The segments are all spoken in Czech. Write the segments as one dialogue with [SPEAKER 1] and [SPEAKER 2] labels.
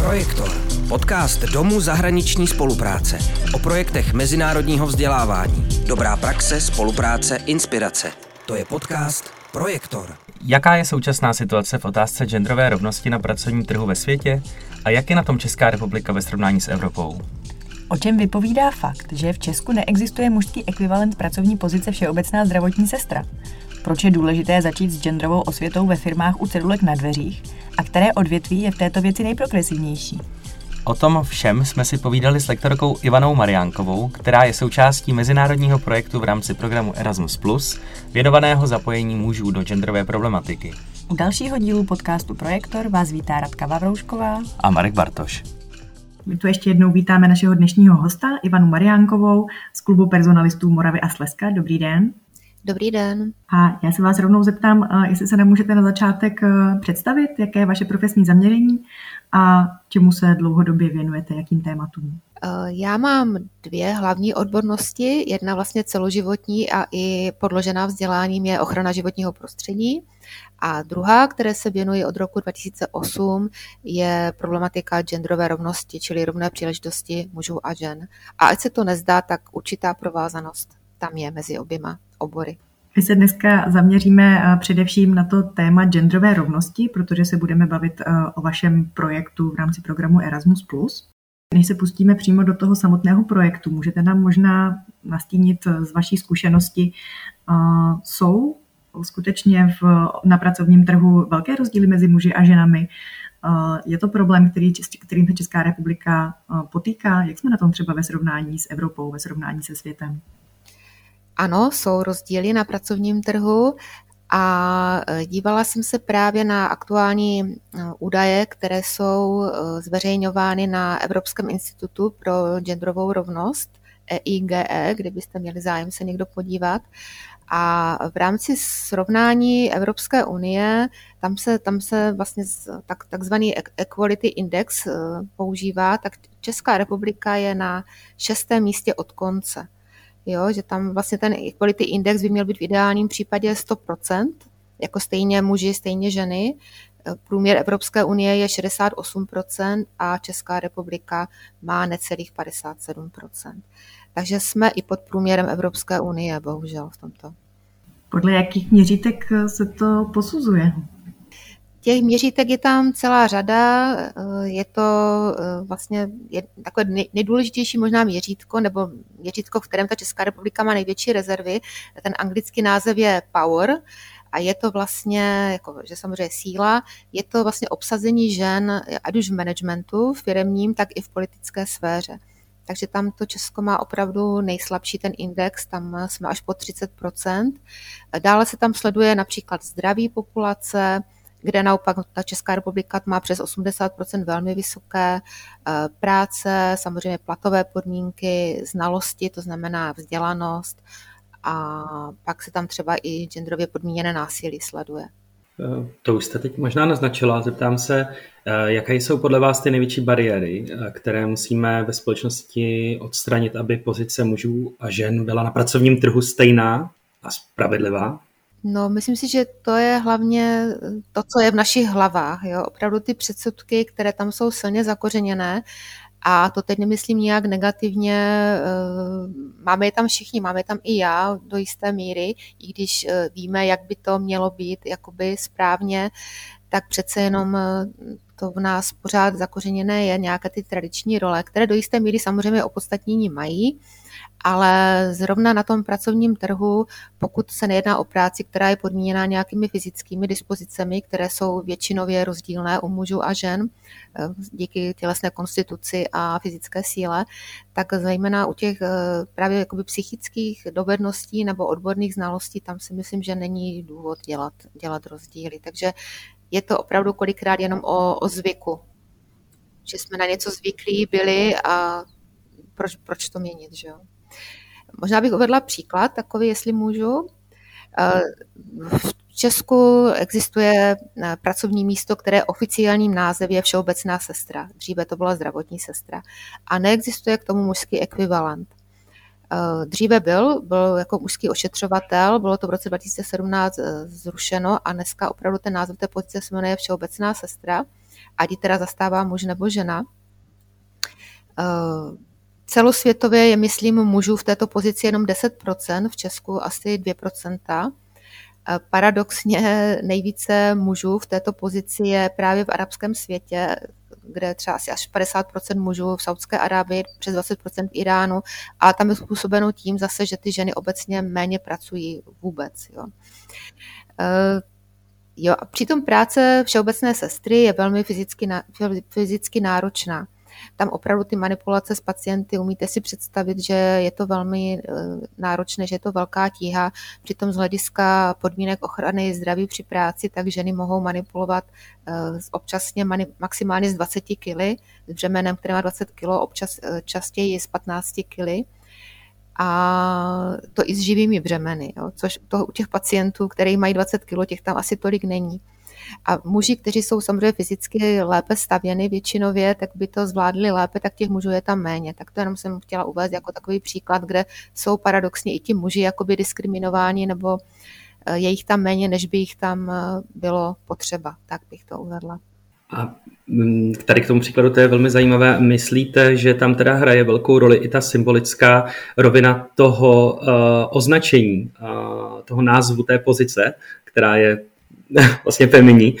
[SPEAKER 1] Projektor. Podcast Domu zahraniční spolupráce. O projektech mezinárodního vzdělávání. Dobrá praxe, spolupráce, inspirace. To je podcast Projektor.
[SPEAKER 2] Jaká je současná situace v otázce genderové rovnosti na pracovním trhu ve světě a jak je na tom Česká republika ve srovnání s Evropou?
[SPEAKER 3] O čem vypovídá fakt, že v Česku neexistuje mužský ekvivalent pracovní pozice všeobecná zdravotní sestra? Proč je důležité začít s genderovou osvětou ve firmách u cedulek na dveřích? A které odvětví je v této věci nejprogresivnější?
[SPEAKER 2] O tom všem jsme si povídali s lektorkou Ivanou Mariánkovou, která je součástí mezinárodního projektu v rámci programu Erasmus+, věnovaného zapojení mužů do genderové problematiky.
[SPEAKER 3] U dalšího dílu podcastu Projektor vás vítá Radka Vavroušková
[SPEAKER 2] a Marek Bartoš.
[SPEAKER 3] My tu ještě jednou vítáme našeho dnešního hosta, Ivanu Mariánkovou z klubu personalistů Moravy a Slezska. Dobrý den.
[SPEAKER 4] Dobrý den.
[SPEAKER 3] A já se vás rovnou zeptám, jestli se nemůžete na začátek eh, představit, jaké je vaše profesní zaměření a čemu se dlouhodobě věnujete, jakým tématům.
[SPEAKER 4] Eh, já mám dvě hlavní odbornosti. Jedna vlastně celoživotní a i podložená vzděláním je ochrana životního prostředí. A druhá, které se věnuji od roku 2008, je problematika genderové rovnosti, čili rovné příležitosti mužů a žen. A ať se to nezdá, tak určitá provázanost tam je mezi oběma obory.
[SPEAKER 3] My se dneska zaměříme eh, především na to téma genderové rovnosti, protože se budeme bavit eh, o vašem projektu v rámci programu Erasmus+. Než se pustíme přímo do toho samotného projektu, můžete nám možná nastínit eh, z vaší zkušenosti, jsou skutečně v, na pracovním trhu velké rozdíly mezi muži a ženami. Je to problém, který, kterým se Česká republika potýká? Jak jsme na tom třeba ve srovnání s Evropou, ve srovnání se světem?
[SPEAKER 4] Ano, jsou rozdíly na pracovním trhu a e, dívala jsem se právě na aktuální e, údaje, které jsou e, zveřejňovány na Evropském institutu pro genderovou rovnost, EIGE, kdybyste měli zájem se někdo podívat. A v rámci srovnání Evropské unie, tam se, tam se vlastně tak, takzvaný Equality Index používá, tak Česká republika je na šestém místě od konce jo, že tam vlastně ten equality index by měl být v ideálním případě 100%, jako stejně muži, stejně ženy. Průměr Evropské unie je 68% a Česká republika má necelých 57%. Takže jsme i pod průměrem Evropské unie, bohužel v tomto.
[SPEAKER 3] Podle jakých měřítek se to posuzuje?
[SPEAKER 4] Těch měřítek je tam celá řada, eh, je to eh, vlastně takové nejdůležitější možná měřítko, nebo měřítko, v kterém ta Česká republika má největší rezervy. Ten anglický název je Power a je to vlastně, jako, že samozřejmě síla, je to vlastně obsazení žen, ať už v managementu, v firemním, tak i v politické sféře. Takže tam to Česko má opravdu nejslabší ten index, tam jsme až po 30%. Dále se tam sleduje například zdraví populace, kde naopak ta Česká republika má přes 80% velmi vysoké eh, práce, samozřejmě platové podmínky, znalosti, to znamená vzdělanost a pak se tam třeba i genderově podmíněné násilí sleduje.
[SPEAKER 2] Eh, to už jste teď možná naznačila. Zeptám se, eh, jaké jsou podle vás ty největší bariéry, které musíme ve společnosti odstranit, aby pozice mužů a žen byla na pracovním trhu stejná a spravedlivá?
[SPEAKER 4] No, myslím si, že to je hlavně to, co je v našich hlavách. Jo? Opravdu ty předsudky, které tam jsou silně zakořeněné, a to teď nemyslím nějak negativně, eh, máme je tam všichni, máme je tam i já do jisté míry, i když eh, víme, jak by to mělo být jakoby správně, tak přece jenom eh, to v nás pořád zakořeněné je nějaké ty tradiční role, které do jisté míry samozřejmě opodstatnění mají, ale zrovna na tom pracovním trhu, pokud se nejedná o práci, která je podmíněná nějakými fyzickými dispozicemi, které jsou většinově rozdílné u mužů a žen eh, díky tělesné konstituci a fyzické síle, tak zejména u těch eh, právě jakoby psychických dovedností nebo odborných znalostí, tam si myslím, že není důvod dělat, dělat rozdíly. Takže je to opravdu kolikrát jenom o, o zvyku, že jsme na něco zvyklí byli a proč, proč to měnit, že jo? Možná bych uvedla příklad takový, jestli můžu. Eh, v Česku existuje eh, pracovní místo, které oficiálním název je Všeobecná sestra. Dříve to byla zdravotní sestra. A neexistuje k tomu mužský ekvivalent. Eh, dříve byl, byl jako mužský ošetřovatel, bylo to v roce 2017 zrušeno a dneska opravdu ten název té pozice se jmenuje Všeobecná sestra. ať ji teda zastává muž nebo žena. Celosvětově je, myslím, mužů v této pozici jenom 10%, v Česku asi 2%. Paradoxně nejvíce mužů v této pozici je právě v arabském světě, kde třeba asi až 50% mužů v Saudské Arábii, přes 20% v Iránu, a tam je způsobeno tím zase, že ty ženy obecně méně pracují vůbec. Jo. E, jo, a přitom práce všeobecné sestry je velmi fyzicky, fyzicky náročná tam opravdu ty manipulace s pacienty, umíte si představit, že je to velmi eh, náročné, že je to velká tíha. Přitom z hlediska podmínek ochrany zdraví při práci, tak ženy mohou manipulovat eh, občasně maximálně z 20 kg, s břemenem, které má 20 kg, občas eh, častěji z 15 kg a to i s živými břemeny, jo, což to u těch pacientů, který mají 20 kg, těch tam asi tolik není. A muži, kteří jsou samozřejmě fyzicky lépe stavěny většinově, tak by to zvládli lépe, tak těch mužů je tam méně. Tak to jenom jsem chtěla uvést jako takový příklad, kde jsou paradoxně i ti muži jakoby diskriminováni nebo eh, je jich tam méně, než by jich tam eh, bylo potřeba. Tak bych to uvedla.
[SPEAKER 2] A mm, tady k tomu příkladu to je velmi zajímavé. Myslíte, že tam teda hraje velkou roli i ta symbolická rovina toho uh, označení, uh, toho názvu té pozice, která je vlastně feminní.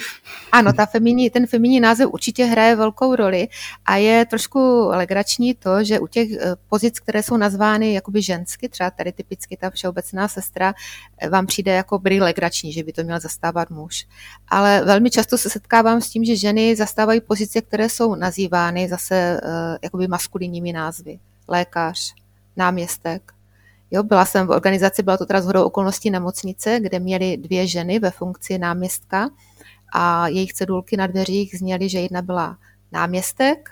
[SPEAKER 4] Ano, ta feminní, ten feminní název určitě hraje velkou roli a je trošku legrační to, že u těch eh, pozic, které jsou nazvány jakoby žensky, třeba tady typicky ta všeobecná sestra, eh, vám přijde jako by legrační, že by to měl zastávat muž. Ale velmi často se setkávám s tím, že ženy zastávají pozice, které jsou nazývány zase eh, jakoby maskulinními názvy. Lékař, náměstek, Jo, byla jsem v organizaci, byla to teda zhodou okolností nemocnice, kde měly dvě ženy ve funkci náměstka a jejich cedulky na dveřích zněly, že jedna byla náměstek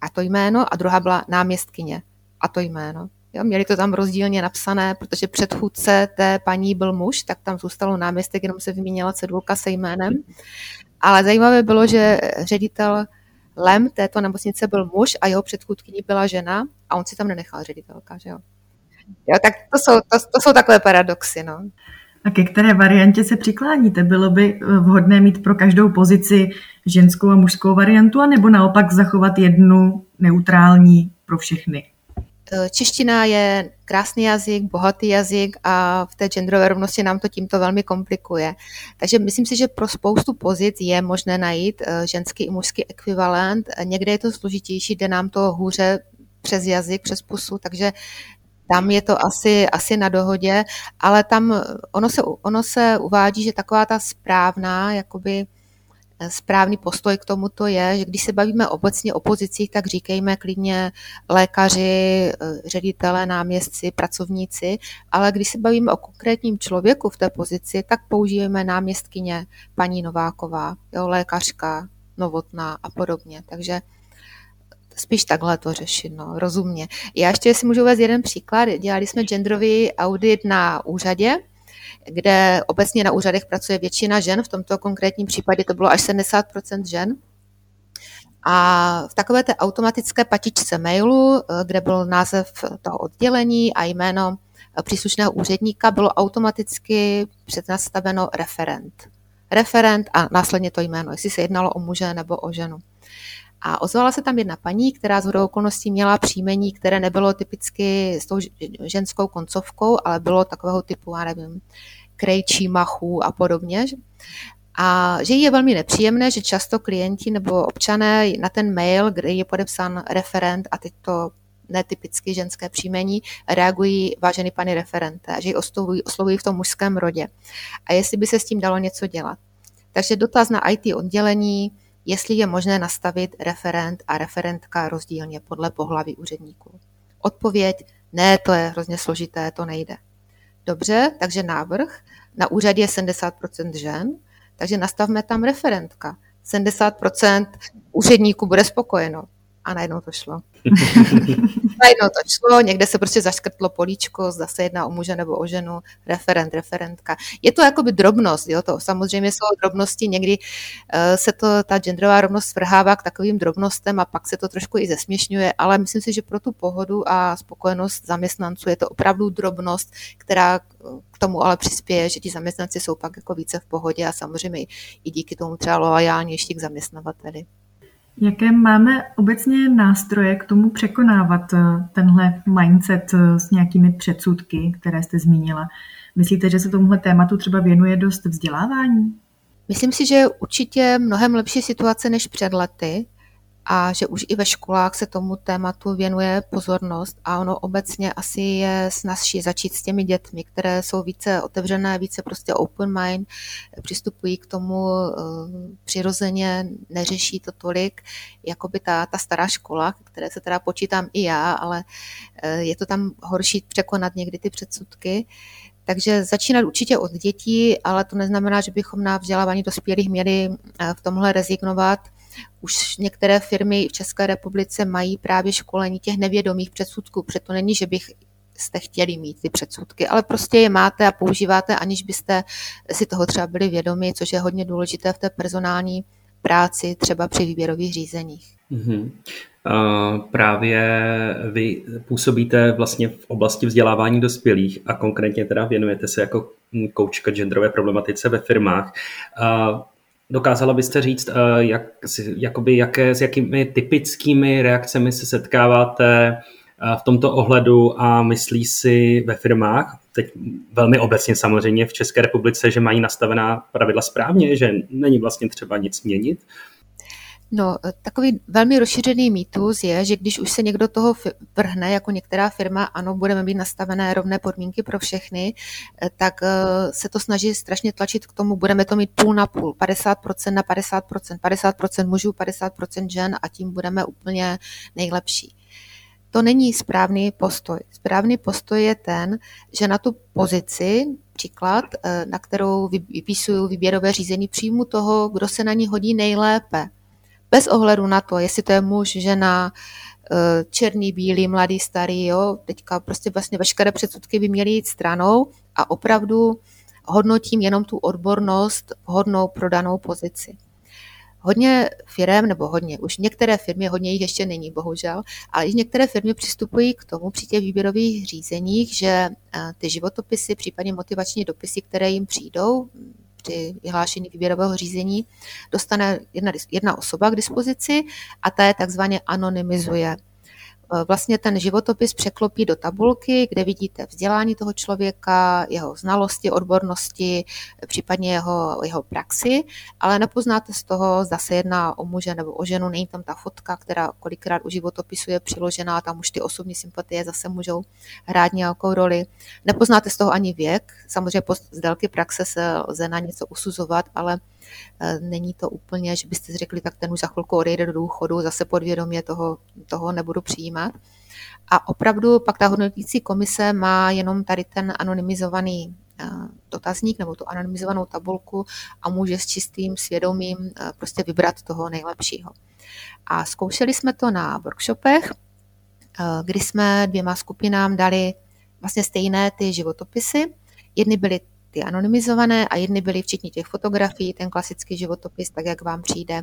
[SPEAKER 4] a to jméno a druhá byla náměstkyně a to jméno. Jo, měli to tam rozdílně napsané, protože předchůdce té paní byl muž, tak tam zůstalo náměstek, jenom se vyměnila cedulka se jménem. Ale zajímavé bylo, že ředitel Lem této nemocnice byl muž a jeho předchůdkyní byla žena a on si tam nenechal ředitelka. Že jo? Jo, tak to jsou, to, to jsou takové paradoxy. No.
[SPEAKER 3] A ke které variantě se přikláníte? Bylo by eh, vhodné mít pro každou pozici ženskou a mužskou variantu, anebo naopak zachovat jednu neutrální pro všechny?
[SPEAKER 4] Čeština je krásný jazyk, bohatý jazyk a v té genderové rovnosti nám to tímto velmi komplikuje. Takže myslím si, že pro spoustu pozic je možné najít eh, ženský i mužský ekvivalent. Někde je to složitější, jde nám to hůře přes jazyk, přes pusu, takže tam je to asi, asi na dohodě, ale tam ono se, ono se uvádí, že taková ta správná, jakoby eh, správný postoj k tomuto je, že když se bavíme obecně o pozicích, tak říkejme klidně lékaři, eh, ředitele, náměstci, pracovníci, ale když se bavíme o konkrétním člověku v té pozici, tak použijeme náměstkyně paní Nováková, jo, lékařka, novotná a podobně. Takže spíš takhle to řešit, no, rozumně. Já ještě si můžu uvést jeden příklad. Dělali jsme genderový audit na úřadě, kde obecně na úřadech pracuje většina žen, v tomto konkrétním případě to bylo až 70% žen. A v takové té automatické patičce mailu, kde byl název toho oddělení a jméno příslušného úředníka, bylo automaticky přednastaveno referent. Referent a následně to jméno, jestli se jednalo o muže nebo o ženu. A ozvala se tam jedna paní, která z hodou okolností měla příjmení, které nebylo typicky s tou ženskou koncovkou, ale bylo takového typu, já nevím, krejčí, machů a podobně. A že jí je velmi nepříjemné, že často klienti nebo občané na ten mail, kde je podepsán referent a teď to netypicky ženské příjmení, reagují vážený pani referente, že ji oslovují, oslovují v tom mužském rodě. A jestli by se s tím dalo něco dělat. Takže dotaz na IT oddělení, jestli je možné nastavit referent a referentka rozdílně podle pohlaví úředníků. Odpověď, ne, to je hrozně složité, to nejde. Dobře, takže návrh. Na úřadě je 70% žen, takže nastavme tam referentka. 70% úředníků bude spokojeno. A najednou to šlo. najednou to šlo, někde se prostě zaškrtlo políčko, zda se jedná o muže nebo o ženu, referent, referentka. Je to jakoby drobnost, jo, to samozřejmě jsou drobnosti, někdy uh, se to, ta genderová rovnost vrhává k takovým drobnostem a pak se to trošku i zesměšňuje, ale myslím si, že pro tu pohodu a spokojenost zaměstnanců je to opravdu drobnost, která k tomu ale přispěje, že ti zaměstnanci jsou pak jako více v pohodě a samozřejmě i díky tomu třeba loajálnější k zaměstnavateli.
[SPEAKER 3] Jaké máme obecně nástroje k tomu překonávat eh, tenhle mindset eh, s nějakými předsudky, které jste zmínila? Myslíte, že se tomuhle tématu třeba věnuje dost vzdělávání?
[SPEAKER 4] Myslím si, že je určitě mnohem lepší situace než před lety a že už i ve školách se tomu tématu věnuje pozornost a ono obecně asi je snazší začít s těmi dětmi, které jsou více otevřené, více prostě open mind, přistupují k tomu eh, přirozeně, neřeší to tolik, jako by ta, ta stará škola, které se teda počítám i já, ale eh, je to tam horší překonat někdy ty předsudky. Takže začínat určitě od dětí, ale to neznamená, že bychom na vzdělávání dospělých měli eh, v tomhle rezignovat. Už některé firmy v České republice mají právě školení těch nevědomých předsudků, proto není, že bych jste chtěli mít ty předsudky, ale prostě je máte a používáte, aniž byste si toho třeba byli vědomi, což je hodně důležité v té personální práci, třeba při výběrových řízeních. Mm-hmm.
[SPEAKER 2] Uh, právě vy působíte vlastně v oblasti vzdělávání dospělých a konkrétně teda věnujete se jako koučka genderové problematice ve firmách. Uh, dokázala byste říct, uh, jak, jakoby jaké, s jakými typickými reakcemi se setkáváte v tomto ohledu a myslí si ve firmách, teď velmi obecně samozřejmě v České republice, že mají nastavená pravidla správně, že není vlastně třeba nic měnit?
[SPEAKER 4] No, takový velmi rozšířený mýtus je, že když už se někdo toho vrhne, jako některá firma, ano, budeme mít nastavené rovné podmínky pro všechny, eh, tak eh, se to snaží strašně tlačit k tomu, budeme to mít půl na půl, 50% na 50%, 50% mužů, 50% žen a tím budeme úplně nejlepší. To není správný postoj. Správný postoj je ten, že na tu pozici, příklad, eh, na kterou vypisuju výběrové řízení, přijmu toho, kdo se na ní hodí nejlépe bez ohledu na to, jestli to je muž, žena, eh, černý, bílý, mladý, starý, jo, teďka prostě vlastně veškeré předsudky by měly jít stranou a opravdu hodnotím jenom tu odbornost hodnou pro danou pozici. Hodně firm, nebo hodně, už některé firmy, hodně jich ještě není, bohužel, ale i některé firmy přistupují k tomu při těch výběrových řízeních, že eh, ty životopisy, případně motivační dopisy, které jim přijdou, při vyhlášení výběrového řízení dostane jedna, jedna osoba k dispozici a ta je takzvaně anonymizuje. Eh, vlastně ten životopis překlopí do tabulky, kde vidíte vzdělání toho člověka, jeho znalosti, odbornosti, případně jeho, jeho praxi, ale nepoznáte z toho, zda se jedná o muže nebo o ženu, není tam ta fotka, která kolikrát u životopisu je přiložená, tam už ty osobní sympatie zase můžou hrát nějakou roli. Nepoznáte z toho ani věk, samozřejmě z délky praxe se lze na něco usuzovat, ale není to úplně, že byste řekli, tak ten už za chvilku odejde do důchodu, zase podvědomě toho, toho nebudu přijímat. A opravdu pak ta hodnotící komise má jenom tady ten anonymizovaný eh, dotazník nebo tu anonymizovanou tabulku a může s čistým svědomím eh, prostě vybrat toho nejlepšího. A zkoušeli jsme to na workshopech, kdy jsme dvěma skupinám dali vlastně stejné ty životopisy. Jedny byly ty anonymizované a jedny byly včetně těch fotografií, ten klasický životopis, tak jak vám přijde,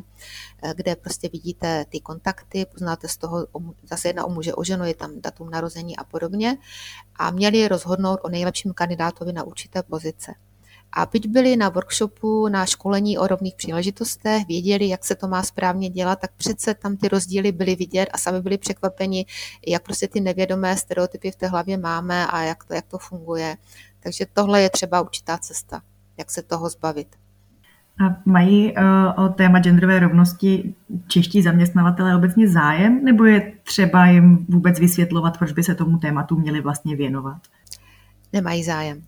[SPEAKER 4] eh, kde prostě vidíte ty kontakty, poznáte z toho, zase jedna o muže, o ženu, je tam datum narození a podobně a měli rozhodnout o nejlepším kandidátovi na určité pozice. A byť byli na workshopu, na školení o rovných příležitostech, věděli, jak se to má správně dělat, tak přece tam ty rozdíly byly vidět a sami byli překvapeni, jak prostě ty nevědomé stereotypy v té hlavě máme a jak to, jak to funguje. Takže tohle je třeba určitá cesta, jak se toho zbavit.
[SPEAKER 3] A mají uh, o téma genderové rovnosti čeští zaměstnavatelé obecně zájem, nebo je třeba jim vůbec vysvětlovat, proč by se tomu tématu měli vlastně věnovat?
[SPEAKER 4] Nemají zájem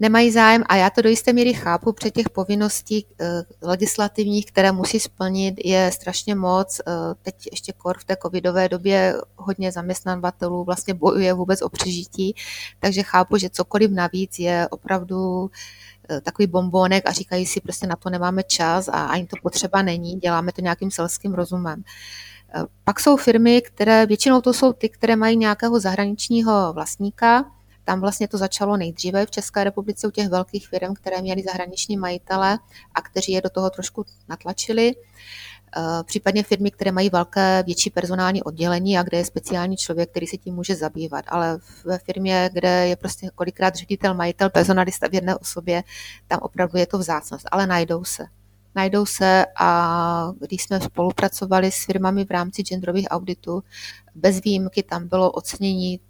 [SPEAKER 4] nemají zájem a já to do jisté míry chápu, před těch povinností eh, legislativních, které musí splnit, je strašně moc. Eh, teď ještě kor v té covidové době hodně zaměstnavatelů vlastně bojuje vůbec o přežití, takže chápu, že cokoliv navíc je opravdu eh, takový bombónek a říkají si, prostě na to nemáme čas a ani to potřeba není, děláme to nějakým selským rozumem. Pak jsou firmy, které většinou to jsou ty, které mají nějakého zahraničního vlastníka, tam vlastně to začalo nejdříve v České republice u těch velkých firm, které měly zahraniční majitele a kteří je do toho trošku natlačili. Eh, případně firmy, které mají velké, větší personální oddělení a kde je speciální člověk, který se tím může zabývat. Ale ve firmě, kde je prostě kolikrát ředitel, majitel, personalista v jedné osobě, tam opravdu je to vzácnost, ale najdou se. najdou se a když jsme spolupracovali s firmami v rámci genderových auditů, bez výjimky tam bylo ocenění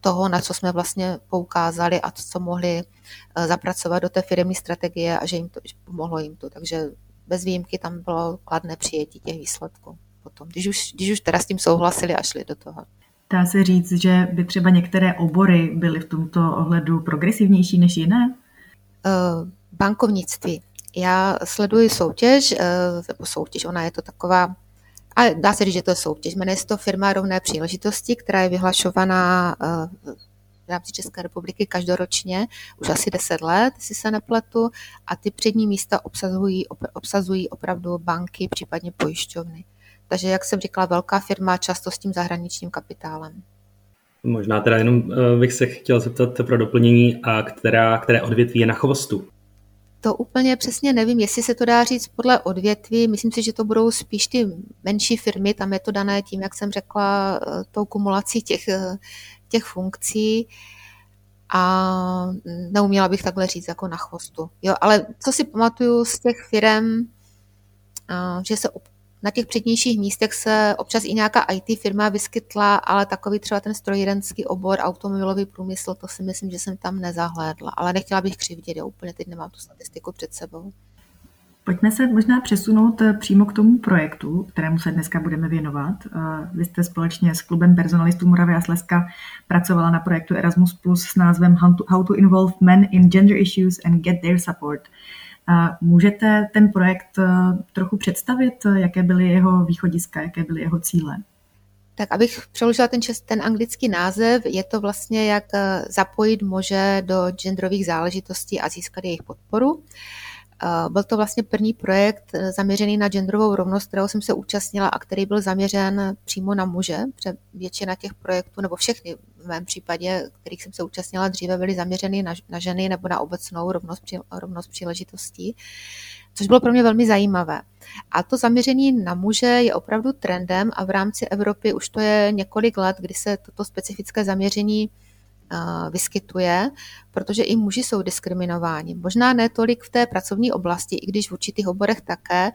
[SPEAKER 4] toho, na co jsme vlastně poukázali a co mohli eh, zapracovat do té firmní strategie a že jim to že pomohlo jim to. Takže bez výjimky tam bylo kladné přijetí těch výsledků potom, když už, když už teda s tím souhlasili a šli do toho.
[SPEAKER 3] Dá se říct, že by třeba některé obory byly v tomto ohledu progresivnější než jiné?
[SPEAKER 4] Uh, bankovnictví. Já sleduji soutěž, uh, nebo soutěž, ona je to taková, a dá se říct, že to je soutěž. Jmenuje se to firma rovné příležitosti, která je vyhlašovaná uh, v rámci České republiky každoročně, už asi 10 let, si se nepletu, a ty přední místa obsazují, obsazují opravdu banky, případně pojišťovny. Takže, jak jsem říkala, velká firma často s tím zahraničním kapitálem.
[SPEAKER 2] Možná teda jenom eh, bych se chtěl zeptat pro doplnění, a která, které odvětví je na chvostu?
[SPEAKER 4] To úplně přesně nevím, jestli se to dá říct podle odvětví. Myslím si, že to budou spíš ty menší firmy, tam je to dané tím, jak jsem řekla, eh, tou kumulací těch, eh, těch funkcí a neuměla bych takhle říct jako na chvostu. Jo, ale co si pamatuju z těch firm, že se na těch přednějších místech se občas i nějaká IT firma vyskytla, ale takový třeba ten strojírenský obor, automobilový průmysl, to si myslím, že jsem tam nezahlédla. Ale nechtěla bych křivdit, já úplně teď nemám tu statistiku před sebou.
[SPEAKER 3] Pojďme se možná přesunout eh, přímo k tomu projektu, kterému se dneska budeme věnovat. Eh, vy jste společně s klubem personalistů Moravy a Slezska pracovala na projektu Erasmus Plus s názvem How to Involve Men in Gender Issues and Get Their Support. Můžete ten projekt eh, trochu představit, jaké byly jeho východiska, jaké byly jeho cíle?
[SPEAKER 4] Tak abych přeložila ten, čes, ten anglický název, je to vlastně jak eh, zapojit muže do genderových záležitostí a získat jejich podporu. Eh, byl to vlastně první projekt eh, zaměřený na genderovou rovnost, kterého jsem se účastnila a který byl zaměřen přímo na muže, protože většina těch projektů, nebo všechny v mém případě, kterých jsem se účastnila dříve, byly zaměřeny na, na ženy nebo na obecnou rovnost, rovnost příležitostí, což bylo pro mě velmi zajímavé. A to zaměření na muže je opravdu trendem a v rámci Evropy už to je několik let, kdy se toto specifické zaměření vyskytuje, protože i muži jsou diskriminováni. Možná ne tolik v té pracovní oblasti, i když v určitých oborech také,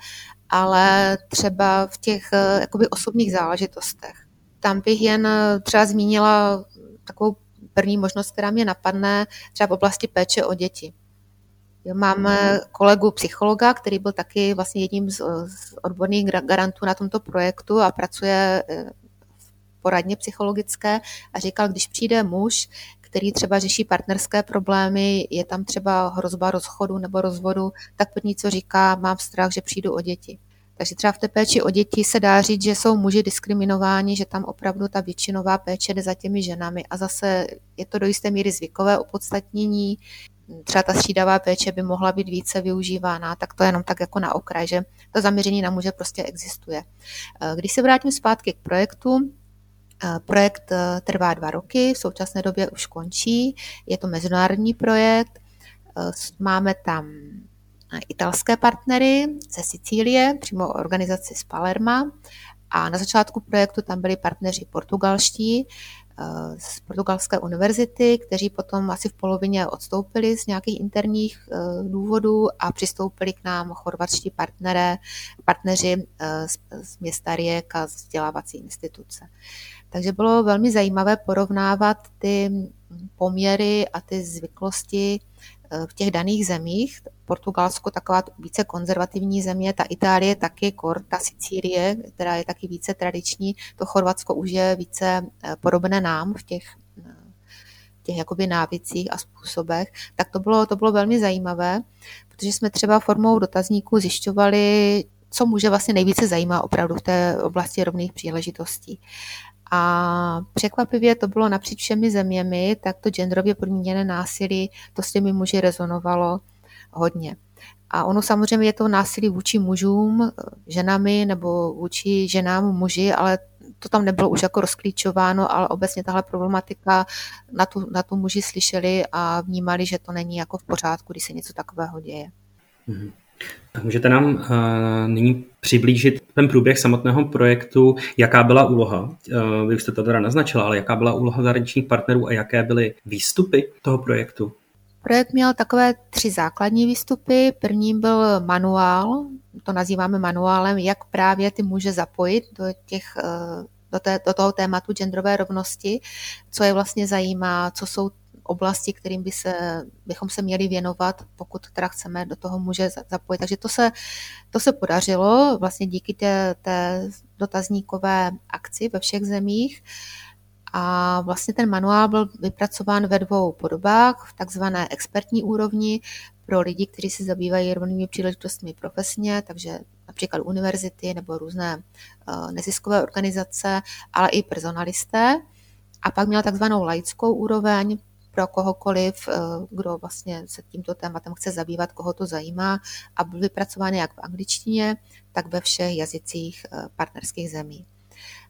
[SPEAKER 4] ale třeba v těch eh, jakoby osobních záležitostech. Tam bych jen eh, třeba zmínila takovou první možnost, která mě napadne, třeba v oblasti péče o děti. Máme kolegu psychologa, který byl taky vlastně jedním z, z odborných garantů na tomto projektu a pracuje eh, poradně psychologické a říkal, když přijde muž, který třeba řeší partnerské problémy, je tam třeba hrozba rozchodu nebo rozvodu, tak první, co říká, mám strach, že přijdu o děti. Takže třeba v té péči o děti se dá říct, že jsou muži diskriminováni, že tam opravdu ta většinová péče jde za těmi ženami. A zase je to do jisté míry zvykové opodstatnění. Třeba ta střídavá péče by mohla být více využívána, tak to je jenom tak jako na okraj, že to zaměření na muže prostě existuje. Když se vrátím zpátky k projektu, Projekt eh, trvá dva roky, v současné době už končí. Je to mezinárodní projekt. Eh, máme tam eh, italské partnery ze Sicílie, přímo organizaci z Palerma. A na začátku projektu tam byli partneři portugalští z portugalské univerzity, kteří potom asi v polovině odstoupili z nějakých interních důvodů a přistoupili k nám chorvatští partnere, partneři z města Rijeka z vzdělávací instituce. Takže bylo velmi zajímavé porovnávat ty poměry a ty zvyklosti eh, v těch daných zemích. Portugalsko taková více konzervativní země, ta Itálie taky, kor, ta Sicílie, která je taky více tradiční, to Chorvatsko už je více eh, podobné nám v těch, eh, těch jakoby návicích a způsobech, tak to bylo, to bylo velmi zajímavé, protože jsme třeba formou dotazníků zjišťovali, co může vlastně nejvíce zajímá opravdu v té oblasti rovných příležitostí. A překvapivě to bylo napříč všemi zeměmi, tak to genderově podmíněné násilí, to s těmi muži rezonovalo hodně. A ono samozřejmě je to násilí vůči mužům, ženami nebo vůči ženám muži, ale to tam nebylo už jako rozklíčováno, ale obecně tahle problematika na tu, na tu muži slyšeli a vnímali, že to není jako v pořádku, když se něco takového děje.
[SPEAKER 2] Mm-hmm. Můžete nám uh, nyní přiblížit ten průběh samotného projektu, jaká byla úloha, uh, vy už jste to teda naznačila, ale jaká byla úloha zahraničních partnerů a jaké byly výstupy toho projektu?
[SPEAKER 4] Projekt měl takové tři základní výstupy. Prvním byl manuál, to nazýváme manuálem, jak právě ty muže zapojit do, těch, eh, do, té, do toho tématu genderové rovnosti, co je vlastně zajímá, co jsou oblasti, kterým by se, bychom se měli věnovat, pokud teda chceme do toho muže zapojit. Takže to se, to se podařilo vlastně díky té, té dotazníkové akci ve všech zemích. A vlastně ten manuál byl vypracován ve dvou podobách, v takzvané expertní úrovni pro lidi, kteří se zabývají rovnými příležitostmi profesně, takže například univerzity nebo různé eh, neziskové organizace, ale i personalisté. A pak měl takzvanou laickou úroveň pro kohokoliv, eh, kdo vlastně se tímto tématem chce zabývat, koho to zajímá a byl vypracován jak v angličtině, tak ve všech jazycích eh, partnerských zemí.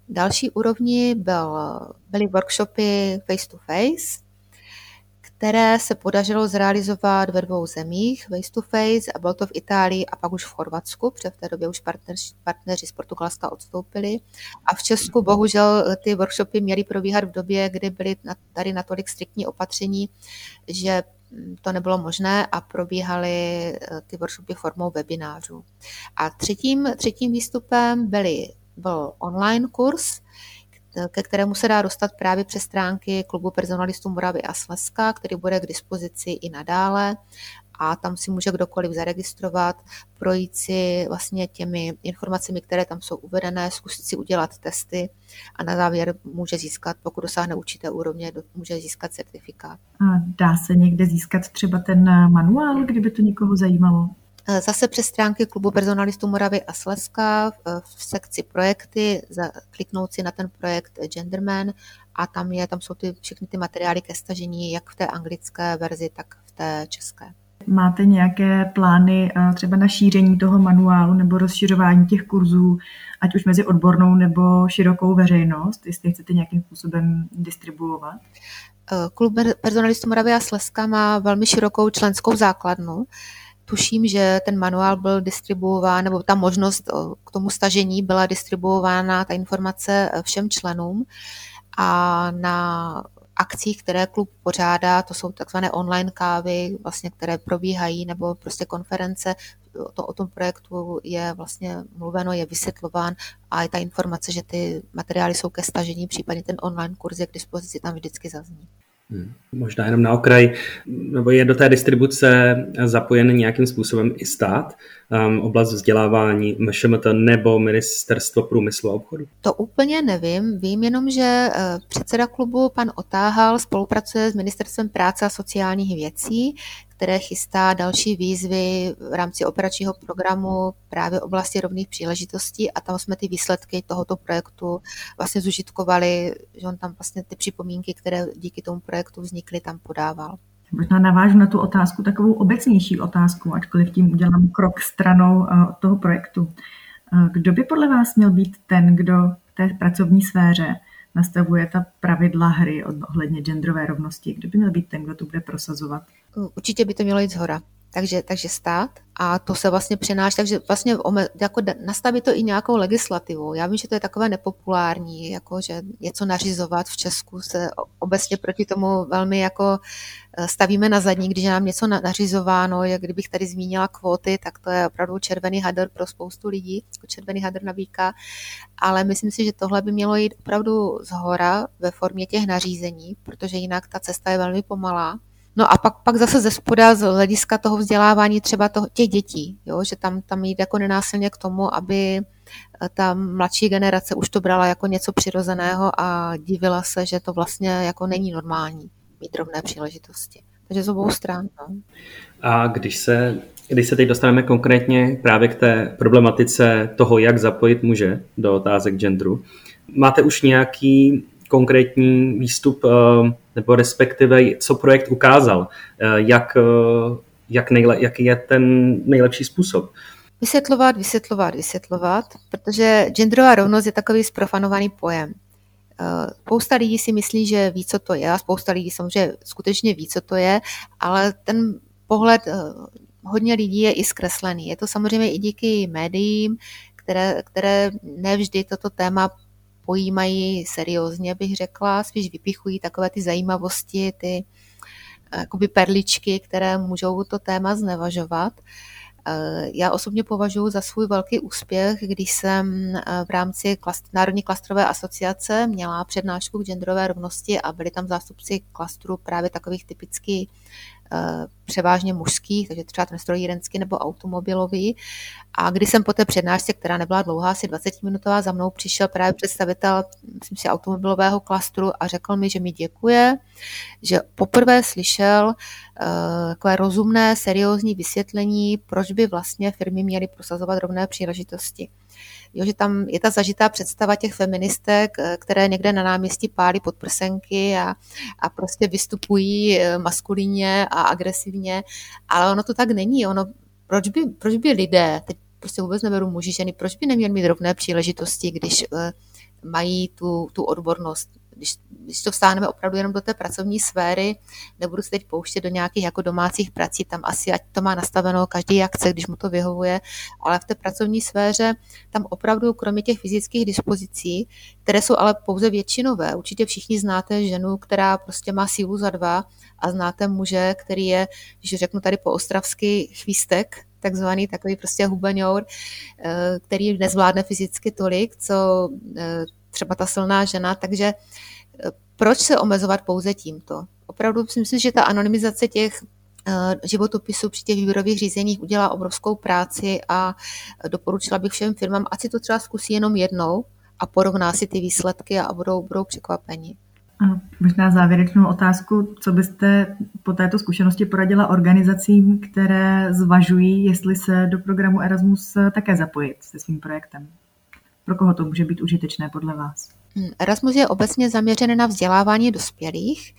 [SPEAKER 4] Další úrovni byl, byly workshopy face to face, které se podařilo zrealizovat ve dvou zemích, face to face, a bylo to v Itálii a pak už v Chorvatsku, protože v té době už partneři, partneři z Portugalska odstoupili. A v Česku bohužel ty workshopy měly probíhat v době, kdy byly tady natolik striktní opatření, že to nebylo možné a probíhaly eh, ty workshopy formou webinářů. A třetím, třetím výstupem byly byl online kurz, ke kterému se dá dostat právě přes stránky klubu personalistů Moravy a Slezska, který bude k dispozici i nadále a tam si může kdokoliv zaregistrovat, projít si vlastně těmi informacemi, které tam jsou uvedené, zkusit si udělat testy a na závěr může získat, pokud dosáhne určité úrovně, může získat certifikát.
[SPEAKER 3] A dá se někde získat třeba ten manuál, kdyby to někoho zajímalo?
[SPEAKER 4] Eh, zase přes stránky klubu personalistů Moravy a Slezska v sekci projekty, kliknout si na ten projekt Genderman a tam, je, tam jsou ty, všechny ty materiály ke stažení, jak v té anglické verzi, tak v té české.
[SPEAKER 3] Máte nějaké plány eh, třeba na šíření toho manuálu nebo rozšiřování těch kurzů, ať už mezi odbornou nebo širokou veřejnost, jestli chcete nějakým způsobem distribuovat?
[SPEAKER 4] Eh, klub personalistů Moravy a Slezska má velmi širokou členskou základnu, Tuším, že ten manuál byl distribuován, nebo ta možnost k tomu stažení byla distribuována, ta informace e, všem členům a na akcích, které klub pořádá, to jsou takzvané online kávy, vlastně, které probíhají, nebo prostě konference, to o tom projektu je vlastně mluveno, je vysvětlován a je ta informace, že ty materiály jsou ke stažení, případně ten online kurz je k dispozici, tam vždycky zazní.
[SPEAKER 2] Hmm. Možná jenom na okraj, nebo je do té distribuce zapojen nějakým způsobem i stát, um, oblast vzdělávání, MŠMT nebo Ministerstvo průmyslu a obchodu?
[SPEAKER 4] To úplně nevím. Vím jenom, že eh, předseda klubu, pan Otáhal, spolupracuje s Ministerstvem práce a sociálních věcí, které chystá další výzvy v rámci operačního programu právě oblasti rovných příležitostí a tam jsme ty výsledky tohoto projektu vlastně zužitkovali, že on tam vlastně ty připomínky, které díky tomu projektu vznikly, tam podával.
[SPEAKER 3] Možná navážu na tu otázku, takovou obecnější otázku, ačkoliv tím udělám krok stranou eh, od toho projektu. Eh, kdo by podle vás měl být ten, kdo v té pracovní sféře nastavuje ta pravidla hry ohledně genderové rovnosti? Kdo by měl být ten, kdo to bude prosazovat?
[SPEAKER 4] Určitě by to mělo jít z hora. Takže, takže stát a to se vlastně přenáší, takže vlastně jako nastavit to i nějakou legislativou. Já vím, že to je takové nepopulární, jako že něco nařizovat v Česku se obecně proti tomu velmi jako eh, stavíme na zadní, když nám něco nařizováno, jak kdybych tady zmínila kvóty, tak to je opravdu červený hadr pro spoustu lidí, jako červený hadr na býka, ale myslím si, že tohle by mělo jít opravdu z hora ve formě těch nařízení, protože jinak ta cesta je velmi pomalá No a pak, pak zase ze spoda z hlediska toho vzdělávání třeba toho, těch dětí, jo, že tam, tam jde jako nenásilně k tomu, aby eh, ta mladší generace už to brala jako něco přirozeného a divila se, že to vlastně jako není normální mít rovné příležitosti. Takže z obou stran. No.
[SPEAKER 2] A když se, když se teď dostaneme konkrétně právě k té problematice toho, jak zapojit muže do otázek genderu, máte už nějaký konkrétní výstup, eh, nebo respektive co projekt ukázal, eh, jak, eh, jak nejle, jaký je ten nejlepší způsob.
[SPEAKER 4] Vysvětlovat, vysvětlovat, vysvětlovat, protože genderová rovnost je takový sprofanovaný pojem. Spousta lidí si myslí, že ví, co to je a spousta lidí samozřejmě skutečně ví, co to je, ale ten pohled hodně lidí je i zkreslený. Je to samozřejmě i díky médiím, které, které nevždy toto téma pojímají seriózně, bych řekla, spíš vypichují takové ty zajímavosti, ty jakoby perličky, které můžou to téma znevažovat. Eh, já osobně považuji za svůj velký úspěch, když jsem v rámci Národní klastrové asociace měla přednášku k genderové rovnosti a byli tam zástupci klastru právě takových typicky Eh, převážně mužských, takže třeba ten strojírenský nebo automobilový. A když jsem po té přednášce, která nebyla dlouhá, asi 20-minutová, za mnou přišel právě představitel, myslím si, automobilového klastru a řekl mi, že mi děkuje, že poprvé slyšel uh, takové rozumné, seriózní vysvětlení, proč by vlastně firmy měly prosazovat rovné příležitosti. Jo, že tam je ta zažitá představa těch feministek, eh, které někde na náměstí pálí podprsenky a, a prostě vystupují eh, maskulinně a agresivně, ale ono to tak není. Ono, proč, by, proč by lidé, teď prostě vůbec neberu muži, ženy, proč by neměli mít rovné příležitosti, když uh, mají tu, tu odbornost když, když to vstáhneme opravdu jenom do té pracovní sféry, nebudu se teď pouštět do nějakých jako domácích prací, tam asi ať to má nastaveno každý jak chce, když mu to vyhovuje, ale v té pracovní sféře tam opravdu kromě těch fyzických dispozicí, které jsou ale pouze většinové, určitě všichni znáte ženu, která prostě má sílu za dva a znáte muže, který je, když řeknu tady po ostravsky, chvístek, takzvaný takový prostě hubeňour, eh, který nezvládne fyzicky tolik, co eh, třeba ta silná žena, takže eh, proč se omezovat pouze tímto? Opravdu si myslím, že ta anonymizace těch eh, životopisů při těch výběrových řízeních udělá obrovskou práci a doporučila bych všem firmám, ať si to třeba zkusí jenom jednou a porovná si ty výsledky a budou, budou překvapeni.
[SPEAKER 3] A možná závěrečnou otázku, co byste po této zkušenosti poradila organizacím, které zvažují, jestli se do programu Erasmus také zapojit se svým projektem? Pro koho to může být užitečné podle vás?
[SPEAKER 4] Hmm, Erasmus je obecně zaměřen na vzdělávání dospělých,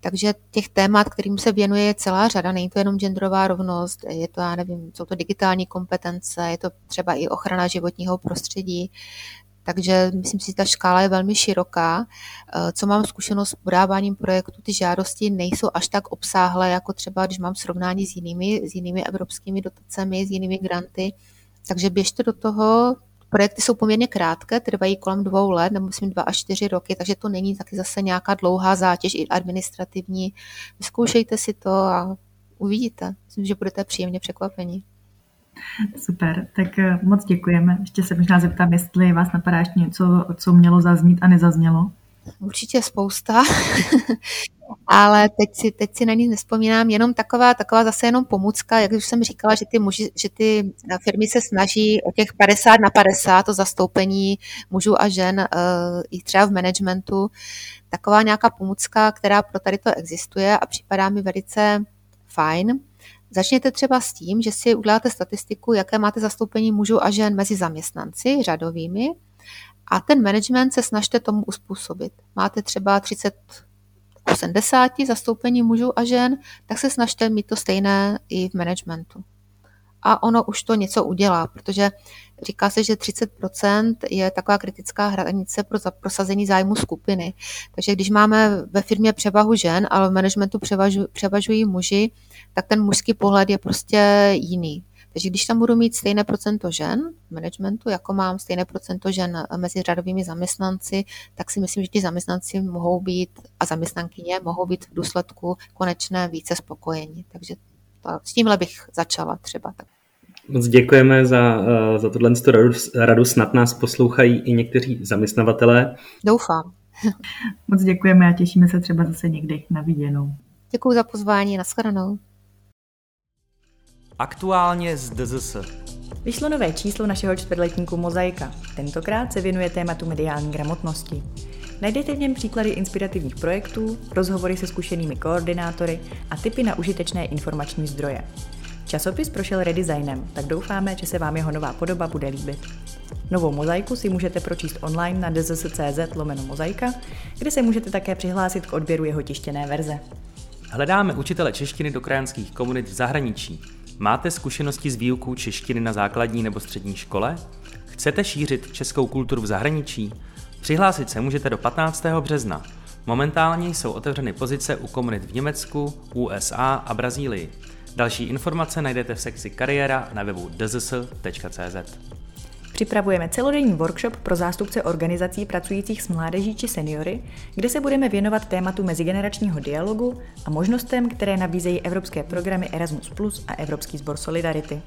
[SPEAKER 4] takže těch témat, kterým se věnuje, je celá řada. Není to jenom genderová rovnost, je to, já nevím, jsou to digitální kompetence, je to třeba i ochrana životního prostředí. Takže myslím si, že ta škála je velmi široká. Eh, co mám zkušenost s podáváním projektu, ty žádosti nejsou až tak obsáhlé, jako třeba když mám srovnání s jinými, s jinými evropskými dotacemi, s jinými granty. Takže běžte do toho, Projekty jsou poměrně krátké, trvají kolem dvou let, nebo myslím dva až čtyři roky, takže to není taky zase nějaká dlouhá zátěž i administrativní. Vyzkoušejte si to a uvidíte. Myslím, že budete příjemně překvapeni.
[SPEAKER 3] Super, tak eh, moc děkujeme. Ještě se možná zeptám, jestli vás napadá ještě něco, co mělo zaznít a nezaznělo.
[SPEAKER 4] Určitě spousta. ale teď si, teď si na ní nespomínám, jenom taková, taková zase jenom pomůcka, jak už jsem říkala, že ty, muži, že ty firmy se snaží o těch 50 na 50, to zastoupení mužů a žen uh, i třeba v managementu, taková nějaká pomůcka, která pro tady to existuje a připadá mi velice fajn. Začněte třeba s tím, že si uděláte statistiku, jaké máte zastoupení mužů a žen mezi zaměstnanci řadovými a ten management se snažte tomu uspůsobit. Máte třeba 30 70 zastoupení mužů a žen, tak se snažte mít to stejné i v managementu. A ono už to něco udělá, protože říká se, že 30% je taková kritická hranice pro prosazení zájmu skupiny. Takže když máme ve firmě převahu žen, ale v managementu převažují muži, tak ten mužský pohled je prostě jiný. Takže když tam budu mít stejné procento žen v managementu, jako mám stejné procento žen mezi řadovými zaměstnanci, tak si myslím, že ti zaměstnanci mohou být a zaměstnankyně mohou být v důsledku konečné více spokojeni. Takže to, s tímhle bych začala třeba.
[SPEAKER 2] Moc děkujeme za, eh, za tohle radu, radu. Snad nás poslouchají i někteří zaměstnavatelé.
[SPEAKER 4] Doufám.
[SPEAKER 3] Moc děkujeme a těšíme se třeba zase někdy na viděnou.
[SPEAKER 4] Děkuji za pozvání, nashledanou.
[SPEAKER 1] Aktuálně z DZS.
[SPEAKER 3] Vyšlo nové číslo našeho čtvrtletníku Mozaika. Tentokrát se věnuje tématu mediální gramotnosti. Najdete v něm příklady inspirativních projektů, rozhovory se zkušenými koordinátory a typy na užitečné informační zdroje. Časopis prošel redesignem, tak doufáme, že se vám jeho nová podoba bude líbit. Novou mozaiku si můžete pročíst online na dzs.cz lomeno mozaika, kde se můžete také přihlásit k odběru jeho tištěné verze.
[SPEAKER 1] Hledáme učitele češtiny do krajanských komunit v zahraničí. Máte zkušenosti s výukou češtiny na základní nebo střední škole? Chcete šířit českou kulturu v zahraničí? Přihlásit se můžete do 15. března. Momentálně jsou otevřeny pozice u komunit v Německu, USA a Brazílii. Další informace najdete v sekci kariéra na webu dzs.cz.
[SPEAKER 5] Připravujeme celodenní workshop pro zástupce organizací pracujících s mládeží či seniory, kde se budeme věnovat tématu mezigeneračního dialogu a možnostem, které nabízejí evropské programy Erasmus a Evropský sbor Solidarity.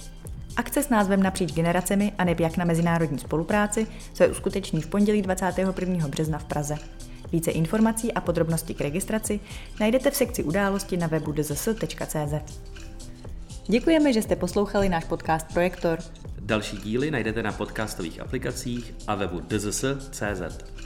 [SPEAKER 5] Akce s názvem Napříč generacemi a neb jak na mezinárodní spolupráci se uskuteční v pondělí 21. března v Praze. Více informací a podrobnosti k registraci najdete v sekci události na webu dzs.cz. Děkujeme, že jste poslouchali náš podcast Projektor.
[SPEAKER 1] Další díly najdete na podcastových aplikacích a webu dzs.cz.